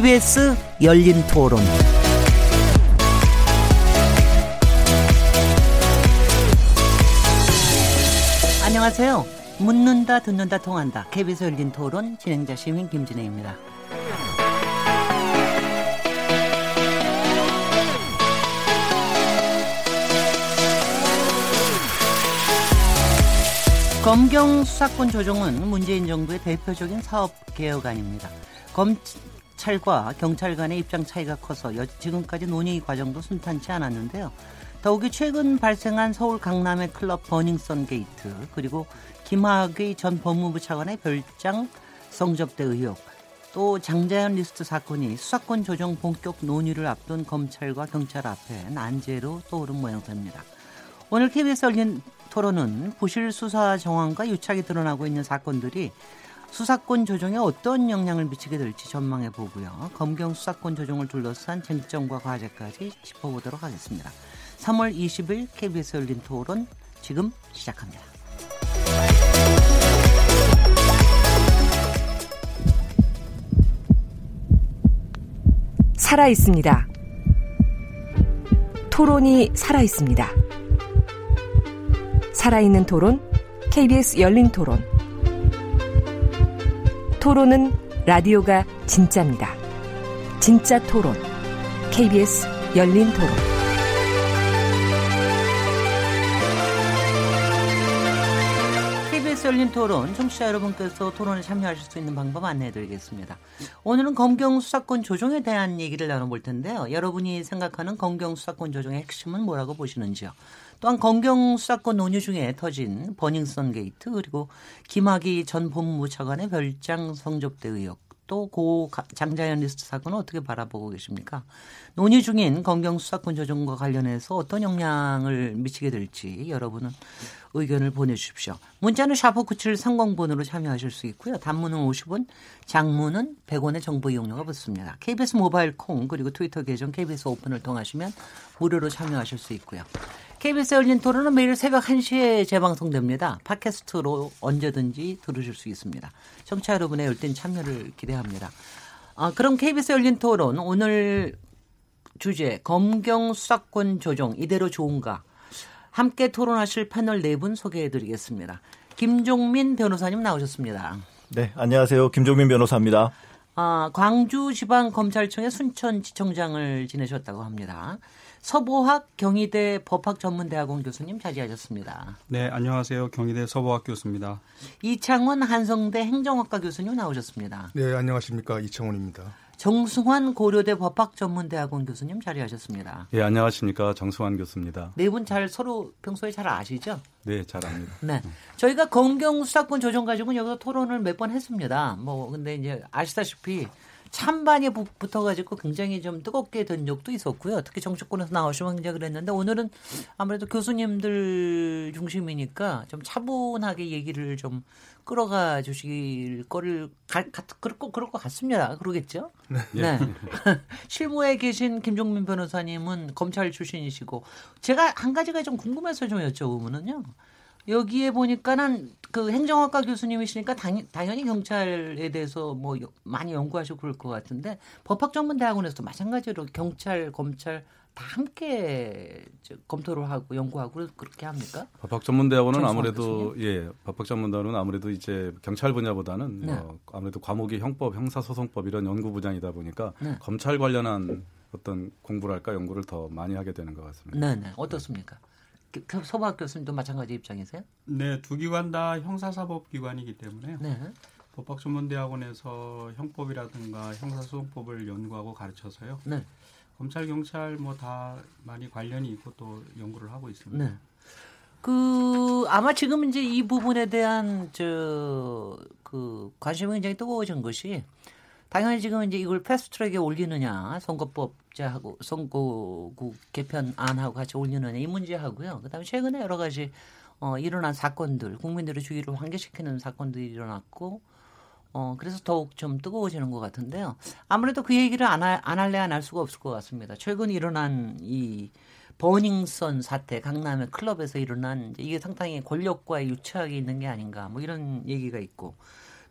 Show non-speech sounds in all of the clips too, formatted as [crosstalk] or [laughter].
KBS 열린 토론. 안녕하세요. 묻는다, 듣는다, 통한다. KBS 열린 토론 진행자 시민 김진혜입니다. 검경 수사권 조정은 문재인 정부의 대표적인 사업 개혁안입니다. 검찰과 경찰 간의 입장 차이가 커서 지금까지 논의 과정도 순탄치 않았는데요. 더욱이 최근 발생한 서울 강남의 클럽 버닝썬 게이트 그리고 김학의 전 법무부 차관의 별장 성접대 의혹 또 장자연 리스트 사건이 수사권 조정 본격 논의를 앞둔 검찰과 경찰 앞에 난제로 떠오른 모양새입니다. 오늘 KBS 열린 토론은 부실 수사 정황과 유착이 드러나고 있는 사건들이 수사권 조정에 어떤 영향을 미치게 될지 전망해 보고요. 검경 수사권 조정을 둘러싼 쟁점과 과제까지 짚어보도록 하겠습니다. 3월 20일 KBS 열린 토론 지금 시작합니다. 살아 있습니다. 토론이 살아 있습니다. 살아있는 토론, KBS 열린 토론. 토론은 라디오가 진짜입니다. 진짜 토론, KBS 열린 토론. KBS 열린 토론, 청취자 여러분께서 토론에 참여하실 수 있는 방법 안내해 드리겠습니다. 오늘은 검경 수사권 조정에 대한 얘기를 나눠볼 텐데요. 여러분이 생각하는 검경 수사권 조정의 핵심은 뭐라고 보시는지요? 또한 검경 수사권 논의 중에 터진 버닝썬 게이트 그리고 김학의 전 법무부 차관의 별장 성접대 의혹 또 고 장자연 리스트 사건은 어떻게 바라보고 계십니까? 논의 중인 검경 수사권 조정과 관련해서 어떤 영향을 미치게 될지 여러분은 의견을 보내주십시오. 문자는 샤프 9730번으로 참여하실 수 있고요. 단문은 50원, 장문은 100원의 정보 이용료가 붙습니다. KBS 모바일 콩 그리고 트위터 계정 KBS 오픈을 통하시면 무료로 참여하실 수 있고요. KBS 열린 토론은 매일 새벽 1시에 재방송됩니다. 팟캐스트로 언제든지 들으실 수 있습니다. 청취자 여러분의 열띤 참여를 기대합니다. 아, 그럼 KBS 열린 토론 오늘 주제 검경 수사권 조정 이대로 좋은가 함께 토론하실 패널 네 분 소개해드리겠습니다. 김종민 변호사님 나오셨습니다. 네, 안녕하세요. 김종민 변호사입니다. 아, 광주지방검찰청의 순천지청장을 지내셨다고 합니다. 서보학 경희대 법학전문대학원 교수님 자리하셨습니다. 네, 안녕하세요. 경희대 서보학 교수입니다. 이창훈 한성대 행정학과 교수님 나오셨습니다. 네, 안녕하십니까. 이창훈입니다. 정승환 고려대 법학전문대학원 교수님 자리하셨습니다. 예, 안녕하십니까. 정승환 교수입니다. 네 분 잘 서로 평소에 잘 아시죠? 네, 잘 압니다. 네. 저희가 검경 수사권 조정 가지고 여기서 토론을 몇 번 했습니다. 뭐 근데 이제 아시다시피 찬반이 붙어가지고 굉장히 좀 뜨겁게 된 적도 있었고요. 특히 정치권에서 나오시면 굉장히 그랬는데 오늘은 아무래도 교수님들 중심이니까 좀 차분하게 얘기를 좀 끌어가 주실 거를 가, 가, 그럴, 거, 그럴 것 같습니다. 그러겠죠? 네. 네. [laughs] 실무에 계신 김종민 변호사님은 검찰 출신이시고 제가 한 가지가 좀 궁금해서 좀 여쭤보면은요. 여기에 보니까는 그 행정학과 교수님이시니까 당, 당연히 경찰에 대해서 뭐 많이 연구하시고 그럴 것 같은데 법학전문대학원에서도 마찬가지로 경찰, 검찰 다 함께 검토를 하고 연구하고 그렇게 합니까? 법학전문대학원은 아무래도 예, 법학전문대학원은 아무래도 이제 경찰 분야보다는 네. 어, 아무래도 과목이 형법, 형사소송법 이런 연구 분야이다 보니까 네. 검찰 관련한 어떤 공부랄까 연구를 더 많이 하게 되는 것 같습니다. 네, 네. 어떻습니까? 서부학 교수님도 마찬가지 입장이세요? 네, 두 기관 다 형사사법 기관이기 때문에 네. 법학전문대학원에서 형법이라든가 형사소송법을 연구하고 가르쳐서요. 네. 검찰, 경찰 뭐 다 많이 관련이 있고 또 연구를 하고 있습니다. 네. 그 아마 지금 이제 이 부분에 대한 저 그 관심이 굉장히 뜨거워진 것이 당연히 지금 이제 이걸 패스트트랙에 올리느냐 선거법제하고 선거구 개편안하고 같이 올리느냐 이 문제하고요. 그다음에 최근에 여러 가지 어, 일어난 사건들 국민들의 주의를 환기시키는 사건들이 일어났고 어, 그래서 더욱 좀 뜨거워지는 것 같은데요. 아무래도 그 얘기를 안, 하, 안 할래 안 할 수가 없을 것 같습니다. 최근 일어난 이 버닝썬 사태, 강남의 클럽에서 일어난 이게 상당히 권력과의 유착이 있는 게 아닌가 뭐 이런 얘기가 있고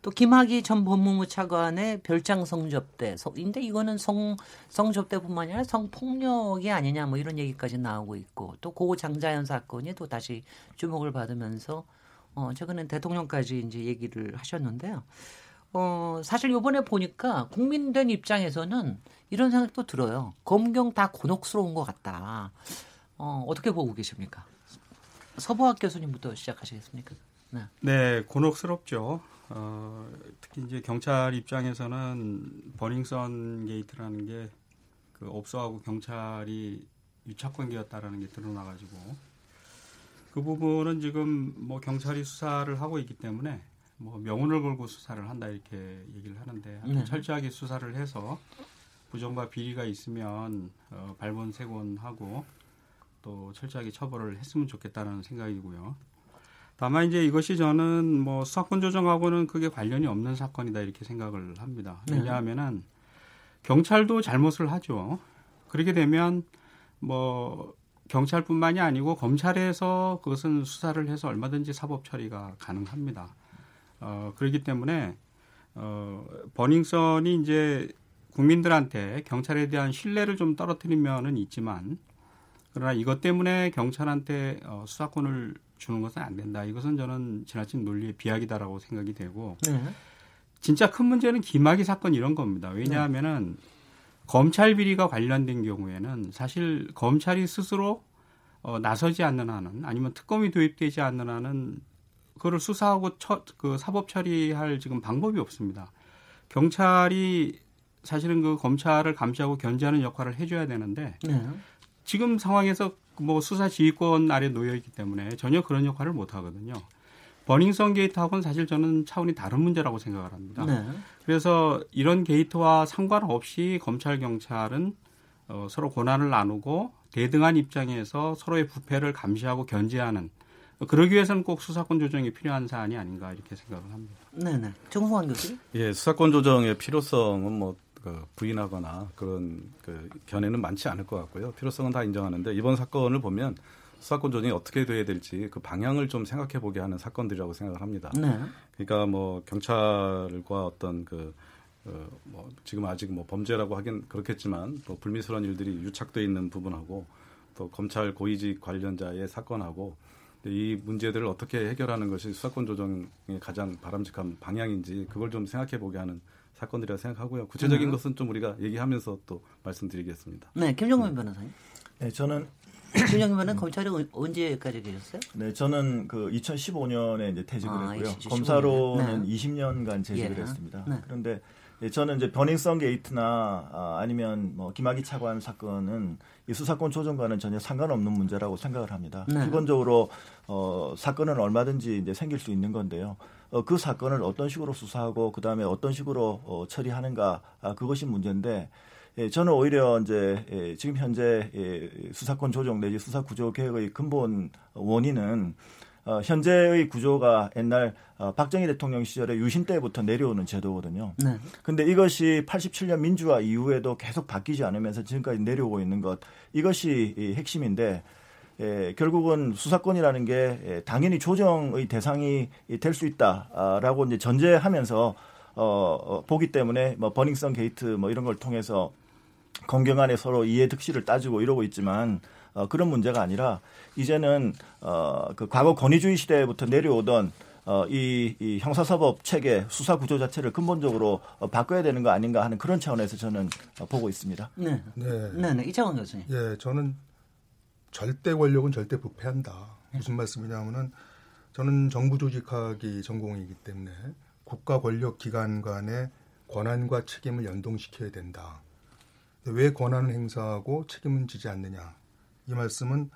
또 김학의 전 법무부 차관의 별장 성접대. 근데 이거는 성 성접대뿐만 아니라 성폭력이 아니냐 뭐 이런 얘기까지 나오고 있고 또 고 장자연 사건이 또 다시 주목을 받으면서 어 최근에 대통령까지 이제 얘기를 하셨는데요. 어 사실 요번에 보니까 국민된 입장에서는 이런 생각도 들어요. 검경 다 곤혹스러운 것 같다. 어 어떻게 보고 계십니까? 서보학 교수님부터 시작하시겠습니까? 네, 네 곤혹스럽죠. 어, 특히 이제 경찰 입장에서는 버닝썬 게이트라는 게 그 업소하고 경찰이 유착 관계였다라는 게 드러나가지고 그 부분은 지금 뭐 경찰이 수사를 하고 있기 때문에 뭐 명운을 걸고 수사를 한다 이렇게 얘기를 하는데 네. 철저하게 수사를 해서 부정과 비리가 있으면 어, 발본색원하고 또 철저하게 처벌을 했으면 좋겠다는 생각이고요. 다만 이제 이것이 저는 뭐 수사권 조정하고는 크게 관련이 없는 사건이다 이렇게 생각을 합니다. 네. 왜냐하면은 경찰도 잘못을 하죠. 그렇게 되면 뭐 경찰뿐만이 아니고 검찰에서 그것은 수사를 해서 얼마든지 사법 처리가 가능합니다. 어, 그렇기 때문에 어, 버닝썬이 이제 국민들한테 경찰에 대한 신뢰를 좀 떨어뜨린 면은 있지만 그러나 이것 때문에 경찰한테 어, 수사권을 주는 것은 안 된다. 이것은 저는 지나친 논리의 비약이다라고 생각이 되고 네. 진짜 큰 문제는 김학의 사건 이런 겁니다. 왜냐하면은 네. 검찰 비리가 관련된 경우에는 사실 검찰이 스스로 어, 나서지 않는 한은 아니면 특검이 도입되지 않는 한은 그거를 수사하고 처, 그 사법 처리할 지금 방법이 없습니다. 경찰이 사실은 그 검찰을 감시하고 견제하는 역할을 해줘야 되는데 네. 지금 상황에서 뭐 수사 지휘권 아래 놓여 있기 때문에 전혀 그런 역할을 못 하거든요. 버닝썬 게이트하고는 사실 저는 차원이 다른 문제라고 생각을 합니다. 네. 그래서 이런 게이트와 상관없이 검찰 경찰은 어, 서로 고난을 나누고 대등한 입장에서 서로의 부패를 감시하고 견제하는 그러기 위해서는 꼭 수사권 조정이 필요한 사안이 아닌가 이렇게 생각을 합니다. 네네. 정성환 교수. 예, 수사권 조정의 필요성은 뭐 그 부인하거나 그런 그 견해는 많지 않을 것 같고요. 필요성은 다 인정하는데 이번 사건을 보면 수사권 조정이 어떻게 돼야 될지 그 방향을 좀 생각해 보게 하는 사건들이라고 생각을 합니다. 네. 그러니까 뭐 경찰과 어떤 그 어, 뭐 지금 아직 뭐 범죄라고 하긴 그렇겠지만 뭐 불미스러운 일들이 유착돼 있는 부분하고 또 검찰 고위직 관련자의 사건하고 이 문제들을 어떻게 해결하는 것이 수사권 조정의 가장 바람직한 방향인지 그걸 좀 생각해 보게 하는 사건들이라 생각하고요. 구체적인 음. 것은 좀 우리가 얘기하면서 또 말씀드리겠습니다. 네, 김정민 변호사님. 네, 저는 김정민 변호사 검찰에 언제까지 계셨어요? 네, 저는 그 2015년에 이제 퇴직을 아, 했고요. 2015년. 검사로는 네. 20년간 재직을 예. 했습니다. 네. 그런데 예, 저는 이제 버닝썬 게이트나 아, 니면 뭐 김학의 차관 사건은 이 수사권 조정과는 전혀 상관없는 문제라고 생각을 합니다. 네. 기본적으로 어, 사건은 얼마든지 이제 생길 수 있는 건데요. 어, 그 사건을 어떤 식으로 수사하고 그 다음에 어떤 식으로 어, 처리하는가 아, 그것이 문제인데 예, 저는 오히려 이제 예, 지금 현재 예, 수사권 조정 내지 수사 구조 개혁의 근본 원인은 어, 현재의 구조가 옛날 어, 박정희 대통령 시절에 유신 때부터 내려오는 제도거든요. 네. 근데 이것이 87년 민주화 이후에도 계속 바뀌지 않으면서 지금까지 내려오고 있는 것 이것이 이 핵심인데 예, 결국은 수사권이라는 게 예, 당연히 조정의 대상이 될 수 있다라고 이제 전제하면서 어, 어, 보기 때문에 뭐 버닝썬 게이트 뭐 이런 걸 통해서 검경 안에 서로 이해 득실을 따지고 이러고 있지만 어, 그런 문제가 아니라 이제는 어, 그 과거 권위주의 시대부터 내려오던 어, 이, 이 형사사법 체계 수사 구조 자체를 근본적으로 어, 바꿔야 되는 거 아닌가 하는 그런 차원에서 저는 어, 보고 있습니다. 네. 네. 네, 네. 이창원 교수님. 예, 저는 절대 권력은 절대 부패한다. 무슨 말씀이냐면은 저는 정부 조직학이 전공이기 때문에 국가 권력 기관 간의 권한과 책임을 연동시켜야 된다. 왜 권한을 행사하고 책임은 지지 않느냐? 이 말씀은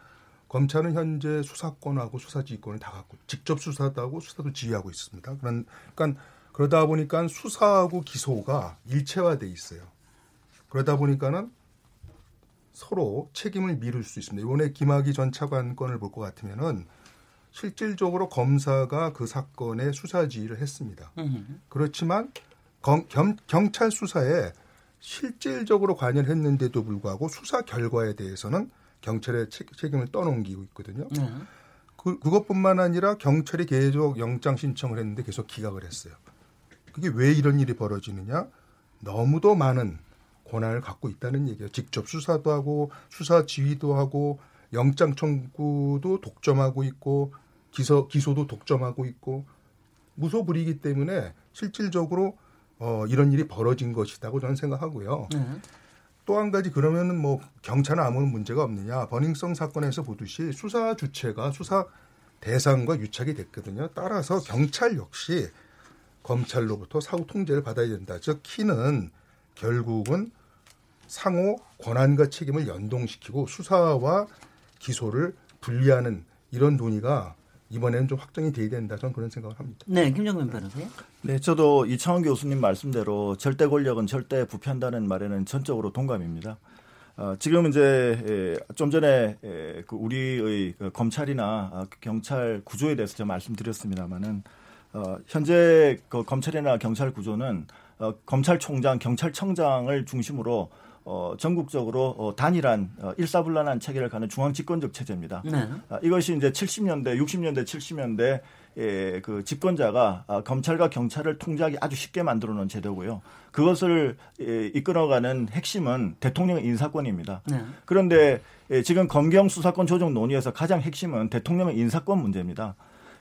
검찰은 현재 수사권하고 수사지휘권을 다 갖고 직접 수사도 하고 수사도 지휘하고 있습니다. 그러니까 그러다 보니까 수사하고 기소가 일체화돼 있어요. 그러다 보니까는 서로 책임을 미룰 수 있습니다. 이번에 김학의 전 차관 건을 볼 것 같으면은 실질적으로 검사가 그 사건의 수사 지휘를 했습니다. 그렇지만 경, 경찰 수사에 실질적으로 관여했는데도 불구하고 수사 결과에 대해서는 경찰의 책임을 떠넘기고 있거든요. 네. 그, 그것뿐만 아니라 경찰이 계속 영장 신청을 했는데 계속 기각을 했어요. 그게 왜 이런 일이 벌어지느냐? 너무도 많은 권한을 갖고 있다는 얘기예요. 직접 수사도 하고 수사 지휘도 하고 영장 청구도 독점하고 있고 기소 기소도 독점하고 있고 무소불위이기 때문에 실질적으로 어, 이런 일이 벌어진 것이라고 저는 생각하고요. 네. 또한 가지 그러면은 뭐 경찰은 아무런 문제가 없느냐? 버닝썬 사건에서 보듯이 수사 주체가 수사 대상과 유착이 됐거든요. 따라서 경찰 역시 검찰로부터 사후 통제를 받아야 된다. 즉 키는 결국은 상호 권한과 책임을 연동시키고 수사와 기소를 분리하는 이런 논의가 이번에는 좀 확정이 돼야 된다. 저는 그런 생각을 합니다. 네, 김정근 변호사님. 네, 저도 이창원 교수님 말씀대로 절대 권력은 절대 부패한다는 말에는 전적으로 동감입니다. 어, 지금 이제 좀 전에 그 우리의 그 검찰이나 아, 경찰 구조에 대해서 제가 말씀드렸습니다만은 어, 현재 그 검찰이나 경찰 구조는 어, 검찰총장, 경찰청장을 중심으로 어, 전국적으로 어, 단일한 어, 일사불란한 체계를 가는 중앙 집권적 체제입니다. 네. 아, 이것이 이제 70년대, 60년대, 70년대 예, 그 집권자가 아, 검찰과 경찰을 통제하기 아주 쉽게 만들어 놓은 제도고요. 그것을 예, 이끌어가는 핵심은 대통령의 인사권입니다. 네. 그런데 예, 지금 검경 수사권 조정 논의에서 가장 핵심은 대통령의 인사권 문제입니다.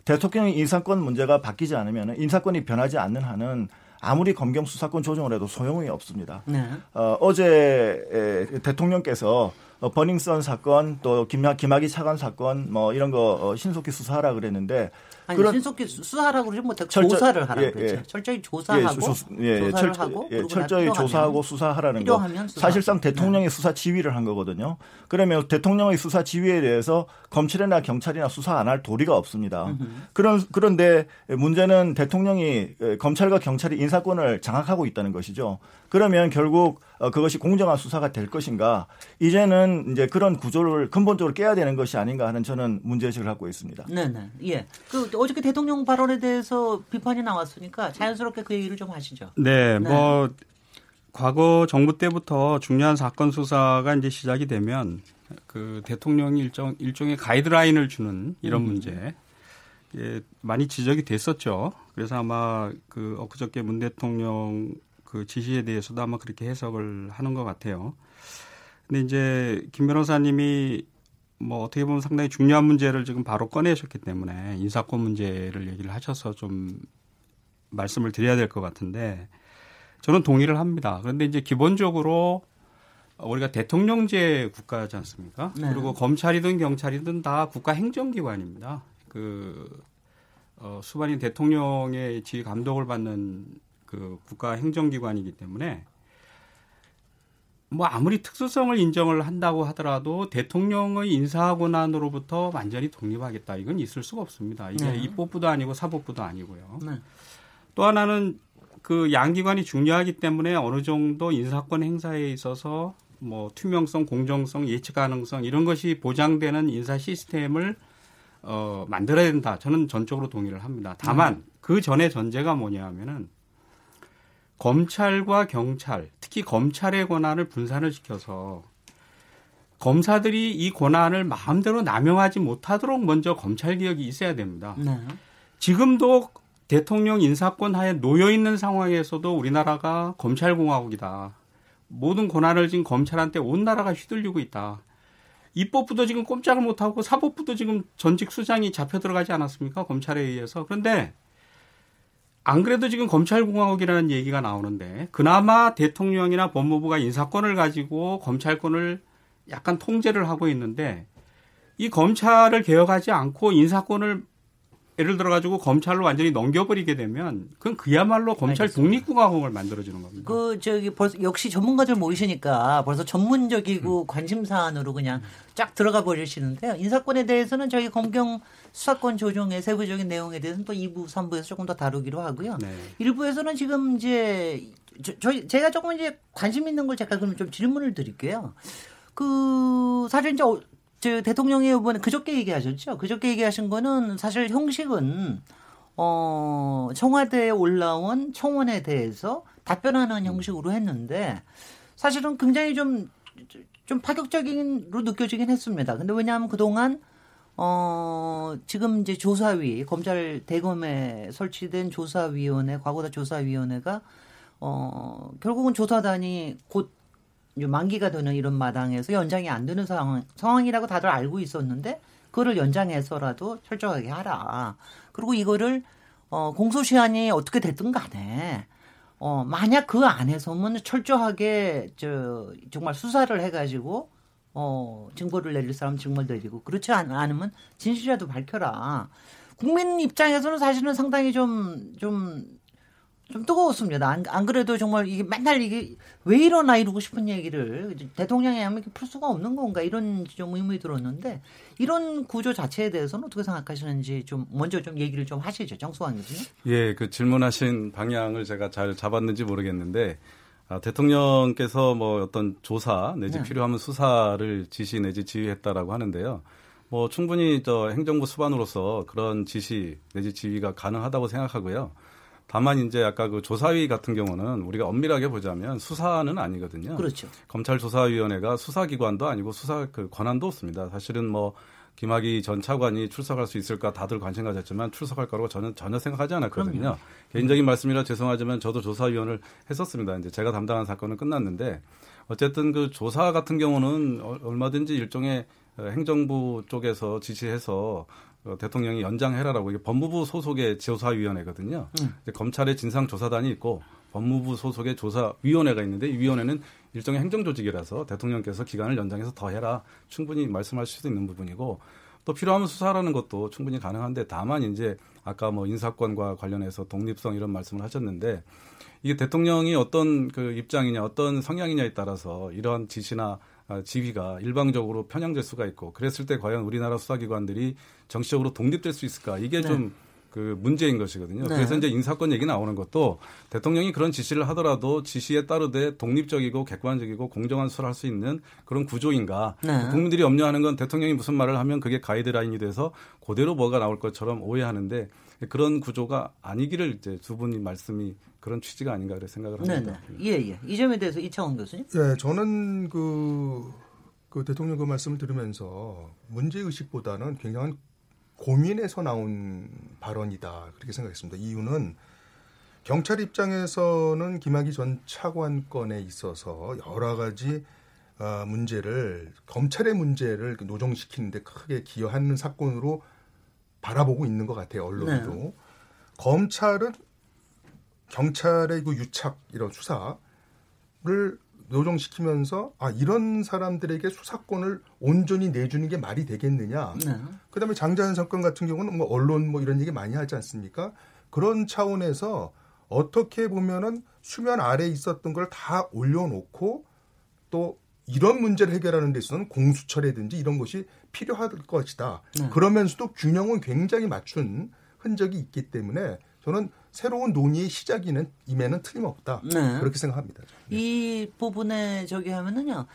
대통령의 인사권 문제가 바뀌지 않으면 인사권이 변하지 않는 한은 아무리 검경 수사권 조정을 해도 소용이 없습니다. 네. 어, 어제 대통령께서 어, 버닝썬 사건 또 김하, 김학의 차관 사건 뭐 이런 거 어, 신속히 수사하라 그랬는데 아니, 그런 신속히 수사하라고 그러지 못해 조사를 하라 예, 그랬죠. 예. 철저히 조사하고 예, 예, 조사를 철, 하고 예, 철저히 조사하고 수사하라는 거. 사실상 대통령의 네. 수사 지휘를 한 거거든요. 그러면 대통령의 수사 지휘에 대해서 검찰이나 경찰이나 수사 안 할 도리가 없습니다. 음흠. 그런 그런데 문제는 대통령이 검찰과 경찰이 인사권을 장악하고 있다는 것이죠. 그러면 결국 어, 그것이 공정한 수사가 될 것인가? 이제는 이제 그런 구조를 근본적으로 깨야 되는 것이 아닌가 하는 저는 문제의식을 갖고 있습니다. 네, 네. 예. 그 어저께 대통령 발언에 대해서 비판이 나왔으니까 자연스럽게 그 얘기를 좀 하시죠. 네, 네. 뭐 과거 정부 때부터 중요한 사건 수사가 이제 시작이 되면 그 대통령이 일정 일종의 가이드라인을 주는 이런 음. 문제 예, 많이 지적이 됐었죠. 그래서 아마 그 엊그저께 문 대통령 그 지시에 대해서도 아마 그렇게 해석을 하는 것 같아요. 근데 이제 김 변호사님이 뭐 어떻게 보면 상당히 중요한 문제를 지금 바로 꺼내셨기 때문에 인사권 문제를 얘기를 하셔서 좀 말씀을 드려야 될 것 같은데 저는 동의를 합니다. 그런데 이제 기본적으로 우리가 대통령제 국가지 않습니까? 네. 그리고 검찰이든 경찰이든 다 국가 행정기관입니다. 그 어, 수반인 대통령의 지휘 감독을 받는 그 국가 행정기관이기 때문에 뭐 아무리 특수성을 인정을 한다고 하더라도 대통령의 인사 권한으로부터 완전히 독립하겠다 이건 있을 수가 없습니다. 이게 네. 입법부도 아니고 사법부도 아니고요. 네. 또 하나는 그 양기관이 중요하기 때문에 어느 정도 인사권 행사에 있어서 뭐 투명성, 공정성, 예측 가능성 이런 것이 보장되는 인사 시스템을 어 만들어야 된다. 저는 전적으로 동의를 합니다. 다만 네. 그 전에 전제가 뭐냐 하면은 검찰과 경찰, 특히 검찰의 권한을 분산을 시켜서 검사들이 이 권한을 마음대로 남용하지 못하도록 먼저 검찰 개혁이 있어야 됩니다. 네. 지금도 대통령 인사권 하에 놓여 있는 상황에서도 우리나라가 검찰 공화국이다. 모든 권한을 지금 검찰한테 온 나라가 휘둘리고 있다. 입법부도 지금 꼼짝을 못하고 사법부도 지금 전직 수장이 잡혀 들어가지 않았습니까? 검찰에 의해서. 그런데 안 그래도 지금 검찰공화국이라는 얘기가 나오는데 그나마 대통령이나 법무부가 인사권을 가지고 검찰권을 약간 통제를 하고 있는데 이 검찰을 개혁하지 않고 인사권을 예를 들어 가지고 검찰로 완전히 넘겨버리게 되면 그건 그야말로 검찰 독립국가공을 만들어주는 겁니다. 그 저기 벌써 역시 전문가들 모이시니까 벌써 전문적이고 음. 관심 사안으로 그냥 쫙 들어가 버리시는데요. 인사권에 대해서는 저희 검경 수사권 조정의 세부적인 내용에 대해서는 또 2부, 3부에서 조금 더 다루기로 하고요. 네. 1부에서는 지금 이제 저희 제가 조금 이제 관심 있는 걸 제가 그럼 좀 질문을 드릴게요. 그 사실 이제 저 대통령이 이번에 그저께 얘기하셨죠. 그저께 얘기하신 거는 사실 형식은 어 청와대에 올라온 청원에 대해서 답변하는 형식으로 했는데 사실은 굉장히 좀좀 파격적인로 느껴지긴 했습니다. 근데 왜냐하면 그동안 어, 지금 이제 조사위, 검찰 대검에 설치된 조사위원회, 과거다 조사위원회가, 어, 결국은 조사단이 곧 만기가 되는 이런 마당에서 연장이 안 되는 상황, 상황이라고 다들 알고 있었는데, 그거를 연장해서라도 철저하게 하라. 그리고 이거를, 어, 공소시한이 어떻게 됐든 간에, 어, 만약 그 안에서는 철저하게, 저, 정말 수사를 해가지고, 어, 증거를 내릴 사람 증거를 내리고 그렇지 않으면 진실이라도 밝혀라. 국민 입장에서는 사실은 상당히 좀, 좀, 좀 뜨거웠습니다. 안, 안 그래도 정말 이게 맨날 이게 왜 이러나 이러고 싶은 얘기를 대통령이 하면 풀 수가 없는 건가 이런 좀 의문이 들었는데 이런 구조 자체에 대해서는 어떻게 생각하시는지 좀 먼저 좀 얘기를 좀 하시죠. 정수환 교수님. 예, 그 질문하신 방향을 제가 잘 잡았는지 모르겠는데 아, 대통령께서 뭐 어떤 조사 내지 네. 필요하면 수사를 지시 내지 지휘했다라고 하는데요. 뭐 충분히 저 행정부 수반으로서 그런 지시 내지 지휘가 가능하다고 생각하고요. 다만 이제 아까 그 조사위 같은 경우는 우리가 엄밀하게 보자면 수사는 아니거든요. 그렇죠. 검찰 조사위원회가 수사기관도 아니고 수사 그 권한도 없습니다. 사실은 뭐 김학의 전 차관이 출석할 수 있을까 다들 관심 가졌지만 출석할 거라고 저는 전혀 생각하지 않았거든요. 그럼요. 개인적인 말씀이라 죄송하지만 저도 조사위원을 했었습니다. 이제 제가 담당한 사건은 끝났는데 어쨌든 그 조사 같은 경우는 얼마든지 일종의 행정부 쪽에서 지시해서 어, 대통령이 연장해라라고 이게 법무부 소속의 조사위원회거든요. 음. 검찰의 진상조사단이 있고 법무부 소속의 조사위원회가 있는데 이 위원회는 일종의 행정조직이라서 대통령께서 기간을 연장해서 더 해라 충분히 말씀하실 수 있는 부분이고 또 필요하면 수사라는 것도 충분히 가능한데 다만 이제 아까 뭐 인사권과 관련해서 독립성 이런 말씀을 하셨는데 이게 대통령이 어떤 그 입장이냐 어떤 성향이냐에 따라서 이런 지시나 아, 지휘가 일방적으로 편향될 수가 있고 그랬을 때 과연 우리나라 수사기관들이 정치적으로 독립될 수 있을까 이게 네. 좀그 문제인 것이거든요. 네. 그래서 이제 인사권 얘기 나오는 것도 대통령이 그런 지시를 하더라도 지시에 따르되 독립적이고 객관적이고 공정한 수사를 할 수 있는 그런 구조인가. 네. 국민들이 염려하는 건 대통령이 무슨 말을 하면 그게 가이드라인이 돼서 그대로 뭐가 나올 것처럼 오해하는데 그런 구조가 아니기를 이제 두 분이 말씀이 그런 취지가 아닌가 그래 생각을 합니다. 네, 네. 예, 예. 이 점에 대해서 이창원 교수님? 예, 저는 그, 그 대통령 그 말씀을 들으면서 문제 의식보다는 굉장한 고민에서 나온 발언이다 그렇게 생각했습니다. 이유는 경찰 입장에서는 김학의 전 차관 건에 있어서 여러 가지 어, 문제를 검찰의 문제를 노정시키는데 크게 기여하는 사건으로 바라보고 있는 것 같아요 언론도 네. 검찰은 경찰의 그 유착 이런 수사를 노정시키면서 아 이런 사람들에게 수사권을 온전히 내주는 게 말이 되겠느냐. 네. 그다음에 장자연 사건 같은 경우는 뭐 언론 뭐 이런 얘기 많이 하지 않습니까? 그런 차원에서 어떻게 보면은 수면 아래에 있었던 걸 다 올려놓고 또 이런 문제를 해결하는 데 있어서는 공수처라든지 이런 것이 필요할 것이다. 네. 그러면서도 균형은 굉장히 맞춘 흔적이 있기 때문에 저는 새로운 논의의 시작이는 임에는 틀림없다. 네. 그렇게 생각합니다. 네. 이 부분에 저기 하면은요.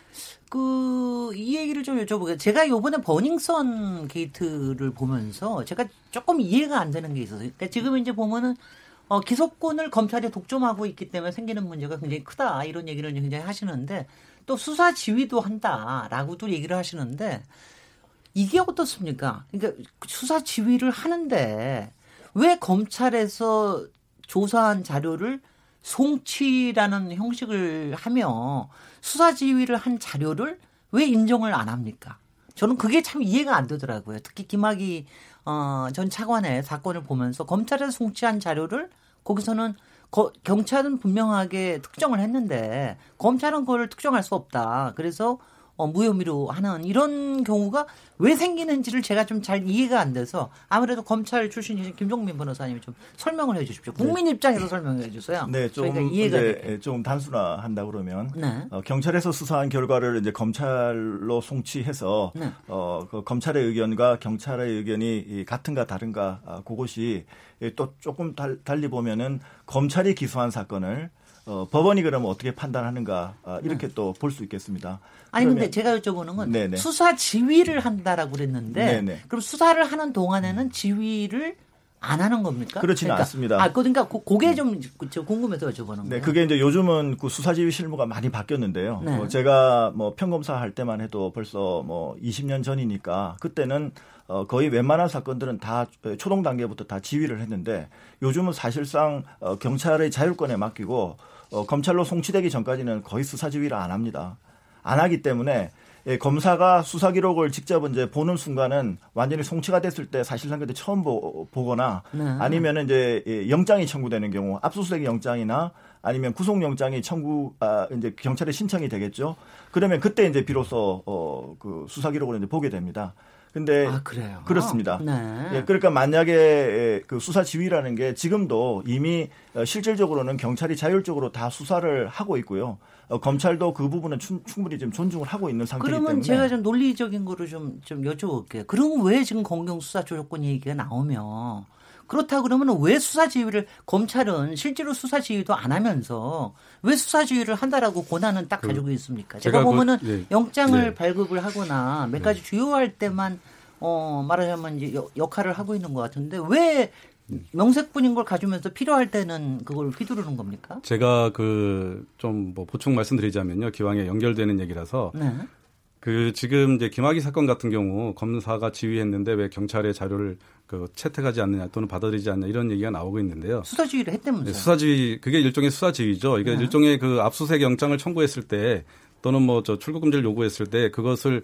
그 이 얘기를 좀 여쭤보게. 제가 요번에 버닝썬 게이트를 보면서 제가 조금 이해가 안 되는 게 있어서. 그러니까 지금 이제 보면은 어, 기소권을 검찰이 독점하고 있기 때문에 생기는 문제가 굉장히 크다. 이런 얘기를 굉장히 하시는데 또 수사 지휘도 한다라고도 얘기를 하시는데 이게 어떻습니까? 그러니까 수사 지휘를 하는데 왜 검찰에서 조사한 자료를 송치라는 형식을 하며 수사 지휘를 한 자료를 왜 인정을 안 합니까? 저는 그게 참 이해가 안 되더라고요. 특히 김학의 어, 전 차관의 사건을 보면서 검찰에서 송치한 자료를 거기서는 거, 경찰은 분명하게 특정을 했는데 검찰은 그걸 특정할 수 없다. 그래서 어, 무혐의로 하는 이런 경우가 왜 생기는지를 제가 좀 잘 이해가 안 돼서 아무래도 검찰 출신이신 김종민 변호사님이 좀 설명을 해 주십시오. 국민 네. 입장에서 설명해 주세요. 네, 좀 이해가 이제 좀 단순화한다 그러면 네. 어, 경찰에서 수사한 결과를 이제 검찰로 송치해서 네. 어, 그 검찰의 의견과 경찰의 의견이 같은가 다른가 아, 그것이 또 조금 달, 달리 보면은 검찰이 기소한 사건을 어, 법원이 그러면 어떻게 판단하는가 아, 이렇게 네. 또볼 수 있겠습니다. 아니 근데 제가 여쭤보는 건 네네. 수사 지휘를 한다라고 그랬는데 네네. 그럼 수사를 하는 동안에는 지휘를 안 하는 겁니까? 그렇지는 그러니까, 않습니다. 아, 그러니까 그게 좀 궁금해서 여쭤보는 거예요. 네, 그게 이제 요즘은 그 수사지휘 실무가 많이 바뀌었는데요. 네. 어, 제가 뭐 평검사 할 때만 해도 벌써 뭐 20년 전이니까 그때는 어, 거의 웬만한 사건들은 다 초동 단계부터 다 지휘를 했는데 요즘은 사실상 어, 경찰의 자율권에 맡기고 어, 검찰로 송치되기 전까지는 거의 수사 지휘를 안 합니다. 안 하기 때문에 예, 검사가 수사 기록을 직접 이제 보는 순간은 완전히 송치가 됐을 때 사실상 그때 처음 보, 거나 네. 아니면은 이제 예, 영장이 청구되는 경우 압수수색 영장이나 아니면 구속 영장이 청구 아 이제 경찰에 신청이 되겠죠. 그러면 그때 이제 비로소 어그 수사 기록을 이제 보게 됩니다. 근데 아, 그래요. 그렇습니다. 네. 예, 그러니까 만약에 예, 그 수사 지휘라는 게 지금도 이미 어, 실질적으로는 경찰이 자율적으로 다 수사를 하고 있고요. 어, 검찰도 그 부분은 충, 분히 지금 존중을 하고 있는 상태이기 때문에 그러면 제가 좀 논리적인 거를 좀, 좀 여쭤볼게요. 그럼 왜 지금 공경 수사 조정권 얘기가 나오면 그렇다 그러면 왜 수사 지휘를 검찰은 실제로 수사 지휘도 안 하면서 왜 수사 지휘를 한다라고 권한은 딱그 가지고 있습니까? 제가, 제가 그 보면은 그, 네. 영장을 네. 발급을 하거나 몇 가지 네. 주요할 때만 어 말하자면 이제 역할을 하고 있는 것 같은데 왜 명색뿐인 걸 가지면서 필요할 때는 그걸 휘두르는 겁니까? 제가 그 좀 뭐 보충 말씀드리자면요. 기왕에 연결되는 얘기라서 네. 그 지금 이제 김학의 사건 같은 경우 검사가 지휘했는데 왜 경찰의 자료를 그 채택하지 않느냐 또는 받아들이지 않느냐 이런 얘기가 나오고 있는데요. 수사 지휘를 했다면서요? 네, 수사 지휘 그게 일종의 수사 지휘죠. 이게 네. 일종의 그 압수수색 영장을 청구했을 때 또는 뭐 저 출국 금지를 요구했을 때 그것을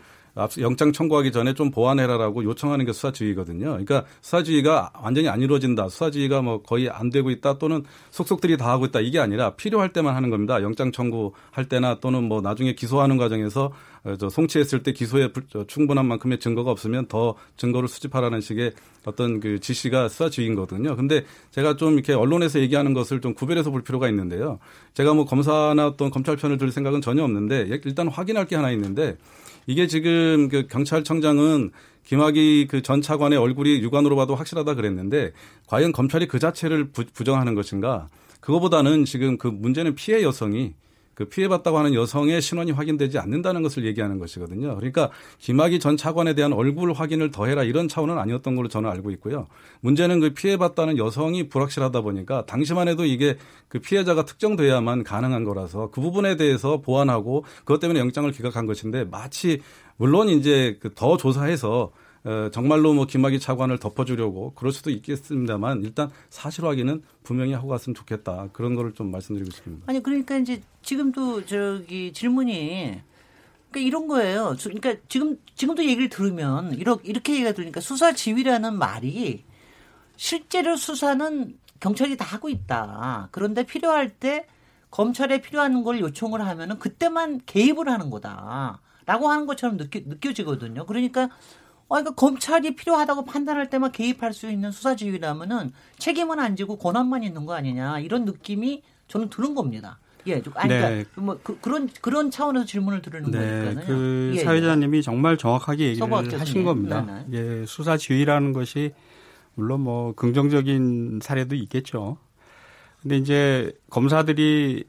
영장 청구하기 전에 좀 보완해라라고 요청하는 게 수사지휘거든요. 그러니까 수사지휘가 완전히 안 이루어진다. 수사지휘가 뭐 거의 안 되고 있다 또는 속속들이 다 하고 있다. 이게 아니라 필요할 때만 하는 겁니다. 영장 청구할 때나 또는 뭐 나중에 기소하는 과정에서 어, 저 송치했을 때 기소에 충분한 만큼의 증거가 없으면 더 증거를 수집하라는 식의 어떤 그 지시가 수사지휘인 거거든요. 근데 제가 좀 이렇게 언론에서 얘기하는 것을 좀 구별해서 볼 필요가 있는데요. 제가 뭐 검사나 어떤 검찰 편을 들 생각은 전혀 없는데 일단 확인할 게 하나 있는데 이게 지금 그 경찰청장은 김학의 그 전 차관의 얼굴이 육안으로 봐도 확실하다 그랬는데 과연 검찰이 그 자체를 부, 부정하는 것인가? 그거보다는 지금 그 문제는 피해 여성이 그 피해봤다고 하는 여성의 신원이 확인되지 않는다는 것을 얘기하는 것이거든요. 그러니까 김학의 전 차관에 대한 얼굴 확인을 더해라 이런 차원은 아니었던 걸로 저는 알고 있고요. 문제는 그 피해봤다는 여성이 불확실하다 보니까 당시만 해도 이게 그 피해자가 특정돼야만 가능한 거라서 그 부분에 대해서 보완하고 그것 때문에 영장을 기각한 것인데 마치 물론 이제 그더 조사해서 어, 정말로 뭐 김학의 차관을 덮어주려고 그럴 수도 있겠습니다만 일단 사실 확인은 분명히 하고 갔으면 좋겠다 그런 거를 좀 말씀드리고 싶습니다. 아니 그러니까 이제 지금도 저기 질문이 그러니까 이런 거예요. 그러니까 지금 지금도 얘기를 들으면 이렇게 이렇게 얘기가 들으니까 수사 지휘라는 말이 실제로 수사는 경찰이 다 하고 있다. 그런데 필요할 때 검찰에 필요한 걸 요청을 하면은 그때만 개입을 하는 거다라고 하는 것처럼 느껴, 느껴지거든요. 그러니까 어, 그러니까 검찰이 필요하다고 판단할 때만 개입할 수 있는 수사지휘라면은 책임은 안 지고 권한만 있는 거 아니냐 이런 느낌이 저는 드는 겁니다. 예, 아니, 그러니까 네. 뭐 그, 런 그런 차원에서 질문을 드리는 네, 거니까요. 그 예, 예. 사회자님이 예. 정말 정확하게 얘기를 하신 겁니다. 네네. 예, 수사 지휘라는 것이 물론 뭐 긍정적인 사례도 있겠죠. 근데 이제 검사들이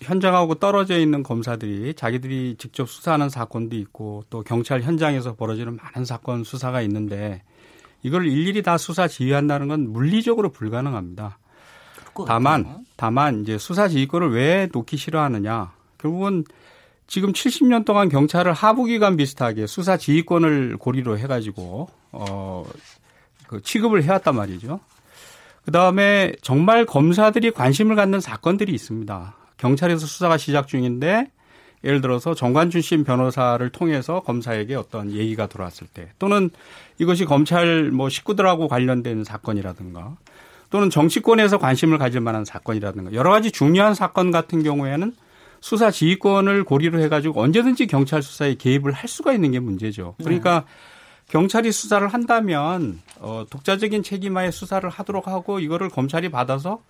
현장하고 떨어져 있는 검사들이 자기들이 직접 수사하는 사건도 있고 또 경찰 현장에서 벌어지는 많은 사건 수사가 있는데 이걸 일일이 다 수사 지휘한다는 건 물리적으로 불가능합니다. 다만 다만 이제 수사 지휘권을 왜 놓기 싫어하느냐 결국은 지금 70년 동안 경찰을 하부기관 비슷하게 수사 지휘권을 고리로 해가지고 어그 취급을 해왔단 말이죠. 그 다음에 정말 검사들이 관심을 갖는 사건들이 있습니다. 경찰에서 수사가 시작 중인데 예를 들어서 정관 출신 변호사를 통해서 검사에게 어떤 얘기가 들어왔을 때 또는 이것이 검찰 뭐 식구들하고 관련된 사건이라든가 또는 정치권에서 관심을 가질 만한 사건이라든가 여러 가지 중요한 사건 같은 경우에는 수사 지휘권을 고리로 해가지고 언제든지 경찰 수사에 개입을 할 수가 있는 게 문제죠. 그러니까 네. 경찰이 수사를 한다면 어 독자적인 책임하에 수사를 하도록 하고 이거를 검찰이 받아서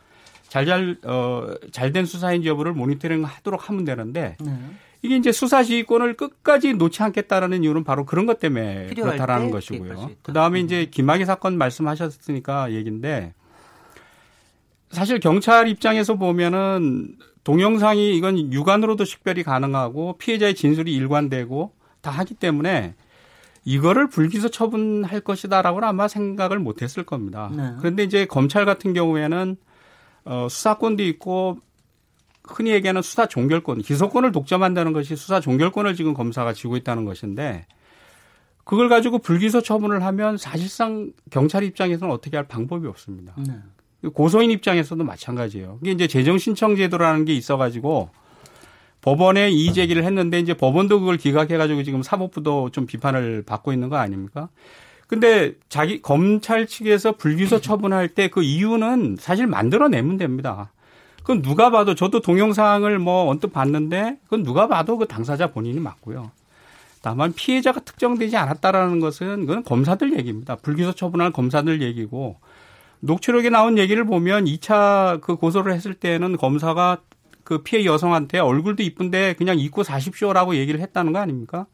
잘잘 어, 잘된 수사인지 여부를 모니터링 하도록 하면 되는데 네. 이게 이제 수사 지휘권을 끝까지 놓지 않겠다라는 이유는 바로 그런 것 때문에 그렇다라는 것이고요. 그 다음에 이제 음. 김학의 사건 말씀하셨으니까 얘기인데 사실 경찰 입장에서 보면은 동영상이 이건 육안으로도 식별이 가능하고 피해자의 진술이 일관되고 다 하기 때문에 이거를 불기소 처분할 것이다라고는 아마 생각을 못했을 겁니다. 네. 그런데 이제 검찰 같은 경우에는 어, 수사권도 있고 흔히 얘기하는 수사 종결권, 기소권을 독점한다는 것이 수사 종결권을 지금 검사가 쥐고 있다는 것인데 그걸 가지고 불기소 처분을 하면 사실상 경찰 입장에서는 어떻게 할 방법이 없습니다. 네. 고소인 입장에서도 마찬가지예요. 이게 이제 재정 신청 제도라는 게 있어 가지고 법원에 이의 제기를 했는데 이제 법원도 그걸 기각해 가지고 지금 사법부도 좀 비판을 받고 있는 거 아닙니까? 근데 자기 검찰 측에서 불기소 [laughs] 처분할 때 그 이유는 사실 만들어내면 됩니다. 그건 누가 봐도 저도 동영상을 뭐 언뜻 봤는데 그건 누가 봐도 그 당사자 본인이 맞고요. 다만 피해자가 특정되지 않았다라는 것은 그건 검사들 얘기입니다. 불기소 처분할 검사들 얘기고 녹취록에 나온 얘기를 보면 2차 그 고소를 했을 때는 검사가 그 피해 여성한테 얼굴도 이쁜데 그냥 잊고 사십시오라고 얘기를 했다는 거 아닙니까?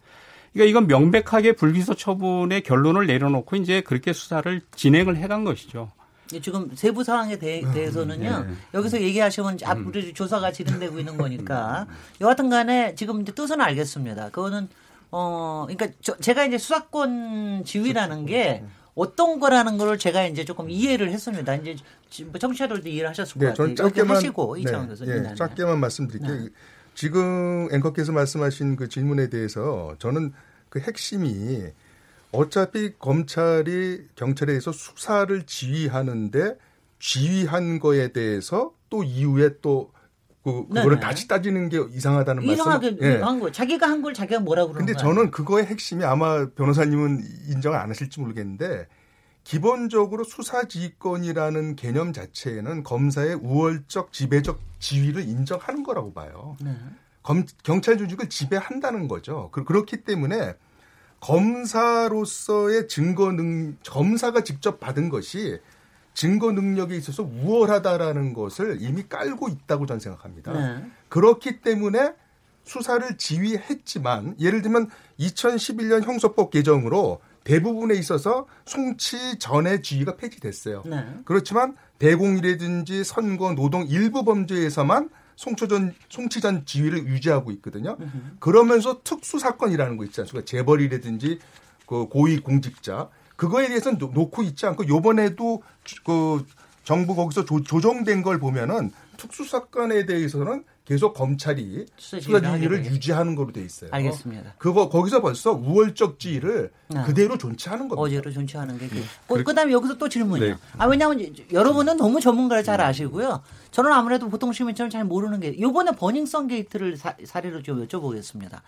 그러니까 이건 명백하게 불기소 처분의 결론을 내려놓고 이제 그렇게 수사를 진행을 해간 것이죠. 지금 세부 사항에 대, 음, 해서는요 네. 여기서 얘기하시면 앞으로 음. 조사가 진행되고 있는 거니까 여하튼 간에 지금 이제 뜻은 알겠습니다. 그거는 어 그러니까 저, 제가 이제 수사권 지위라는 게 어떤 거라는 걸 제가 이제 조금 이해를 했습니다. 이제 뭐 청취자들도 이해를 하셨을 네, 같아요. 짧게만 하시고 이창원 교수님. 네, 네, 짧게만 말씀드릴게요. 네. 지금 앵커께서 말씀하신 그 질문에 대해서 저는 그 핵심이 어차피 검찰이 경찰에 대해서 수사를 지휘하는데 지휘한 거에 대해서 또 이후에 또 그, 그거를 네네. 다시 따지는 게 이상하다는 말씀. 이상하게 예. 한 거. 자기가 한 걸 자기가 뭐라고 그러는 근데 저는 그거의 핵심이 아마 변호사님은 인정 안 하실지 모르겠는데 기본적으로 수사지휘권이라는 개념 자체에는 검사의 우월적 지배적 지위를 인정하는 거라고 봐요. 네. 검, 경찰 조직을 지배한다는 거죠. 그, 그렇기 때문에 검사로서의 증거 능 검사가 직접 받은 것이 증거 능력에 있어서 우월하다라는 것을 이미 깔고 있다고 저는 생각합니다. 네. 그렇기 때문에 수사를 지휘했지만 예를 들면 2011년 형사법 개정으로 대부분에 있어서 송치 전의 지위가 폐지됐어요. 네. 그렇지만 대공이라든지 선거, 노동 일부 범죄에서만 송초전 송치전 지위를 유지하고 있거든요. 으흠. 그러면서 특수 사건이라는 거 있지 않습니까? 재벌이라든지 그 고위 공직자 그거에 대해서는 놓고 있지 않고 요번에도 그 정부 거기서 조, 조정된 걸 보면은 특수 사건에 대해서는 계속 검찰이 수사지휘를 유지하는 거로 돼 있어요. 알겠습니다. 그거 거기서 벌써 우월적 지위를 네. 그대로 존치하는 겁니다. 어제로 존치하는 게. 네. 그, 그 다음에 여기서 또 질문이요. 네. 아 왜냐하면 여러분은 너무 전문가를 잘 아시고요. 저는 아무래도 보통 시민처럼 잘 모르는 게 요번에 버닝썬 게이트를 사, 사례로 좀 여쭤보겠습니다.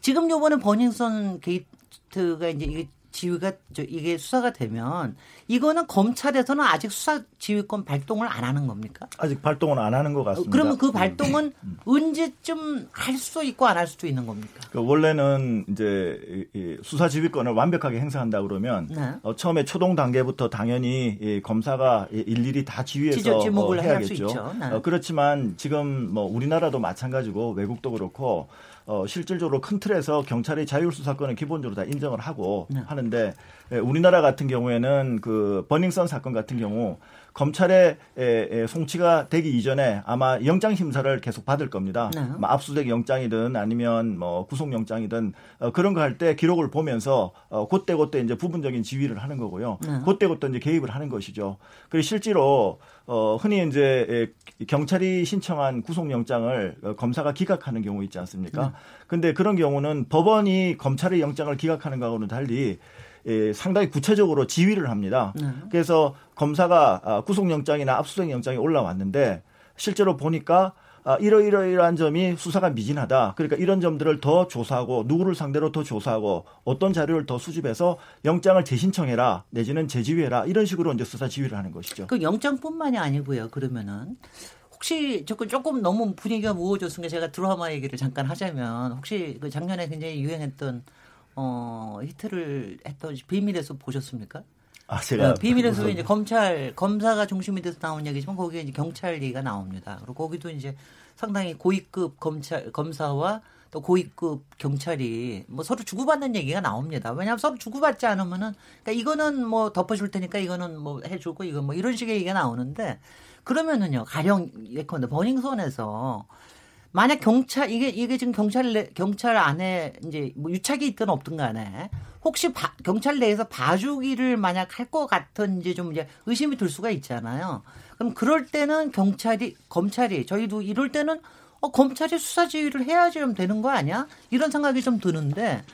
지금 요번에 버닝썬 게이트가 이제 이게 지휘가 저 이게 수사가 되면 이거는 검찰에서는 아직 수사 지휘권 발동을 안 하는 겁니까? 아직 발동을 안 하는 것 같습니다. 그러면 그 발동은 음. 언제쯤 할수 있고 안 할 수도 있는 겁니까? 그 원래는 이제 수사 지휘권을 완벽하게 행사한다 그러면 네. 어, 처음에 초동 단계부터 당연히 이 검사가 일일이 다 지휘해서 어, 해야겠죠. 네. 어, 그렇지만 지금 뭐 우리나라도 마찬가지고 외국도 그렇고 어, 실질적으로 큰 틀에서 경찰의 자율수사권을 기본적으로 다 인정을 하고 네. 하는데 예, 우리나라 같은 경우에는 그 버닝썬 사건 같은 경우 검찰의 송치가 되기 이전에 아마 영장 심사를 계속 받을 겁니다. 네. 뭐 압수수색 영장이든 아니면 뭐 구속 영장이든 어, 그런 거 할 때 기록을 보면서 어, 그때 그때 이제 부분적인 지휘를 하는 거고요. 네. 그때 그때 이제 개입을 하는 것이죠. 그리고 실제로 어 흔히 이제 경찰이 신청한 구속 영장을 어, 검사가 기각하는 경우 있지 않습니까? 네. 근데 그런 경우는 법원이 검찰의 영장을 기각하는 거하고는 달리 예, 상당히 구체적으로 지휘를 합니다. 네. 그래서 검사가 아, 구속영장이나 압수수색 영장이 올라왔는데 실제로 보니까 아, 이러이러이러한 점이 수사가 미진하다. 그러니까 이런 점들을 더 조사하고 누구를 상대로 더 조사하고 어떤 자료를 더 수집해서 영장을 재신청해라 내지는 재지휘해라 이런 식으로 이제 수사 지휘를 하는 것이죠. 그 영장뿐만이 아니고요. 그러면은 혹시 조금 조금 너무 분위기가 무거워졌으니까 제가 드라마 얘기를 잠깐 하자면 혹시 그 작년에 굉장히 유행했던 어, 히트를 했던 비밀에서 보셨습니까? 아, 제가 네, 비밀에서 이제 검찰 검사가 중심이 돼서 나온 얘기지만 거기에 이제 경찰 얘기가 나옵니다. 그리고 거기도 이제 상당히 고위급 검찰 검사와 또 고위급 경찰이 뭐 서로 주고받는 얘기가 나옵니다. 왜냐하면 서로 주고받지 않으면은 그러니까 이거는 뭐 덮어줄 테니까 이거는 뭐 해주고 이건 뭐 이런 식의 얘기가 나오는데 그러면은요 가령 예컨대 버닝썬에서 만약 경찰 이게 이게 지금 경찰 경찰 안에 이제 뭐 유착이 있든 없든 간에 혹시 바, 경찰 내에서 봐주기를 만약 할 것 같은 이제 좀 이제 의심이 들 수가 있잖아요. 그럼 그럴 때는 경찰이 검찰이 저희도 이럴 때는 어, 검찰이 수사 지휘를 해야지 좀 되는 거 아니야? 이런 생각이 좀 드는데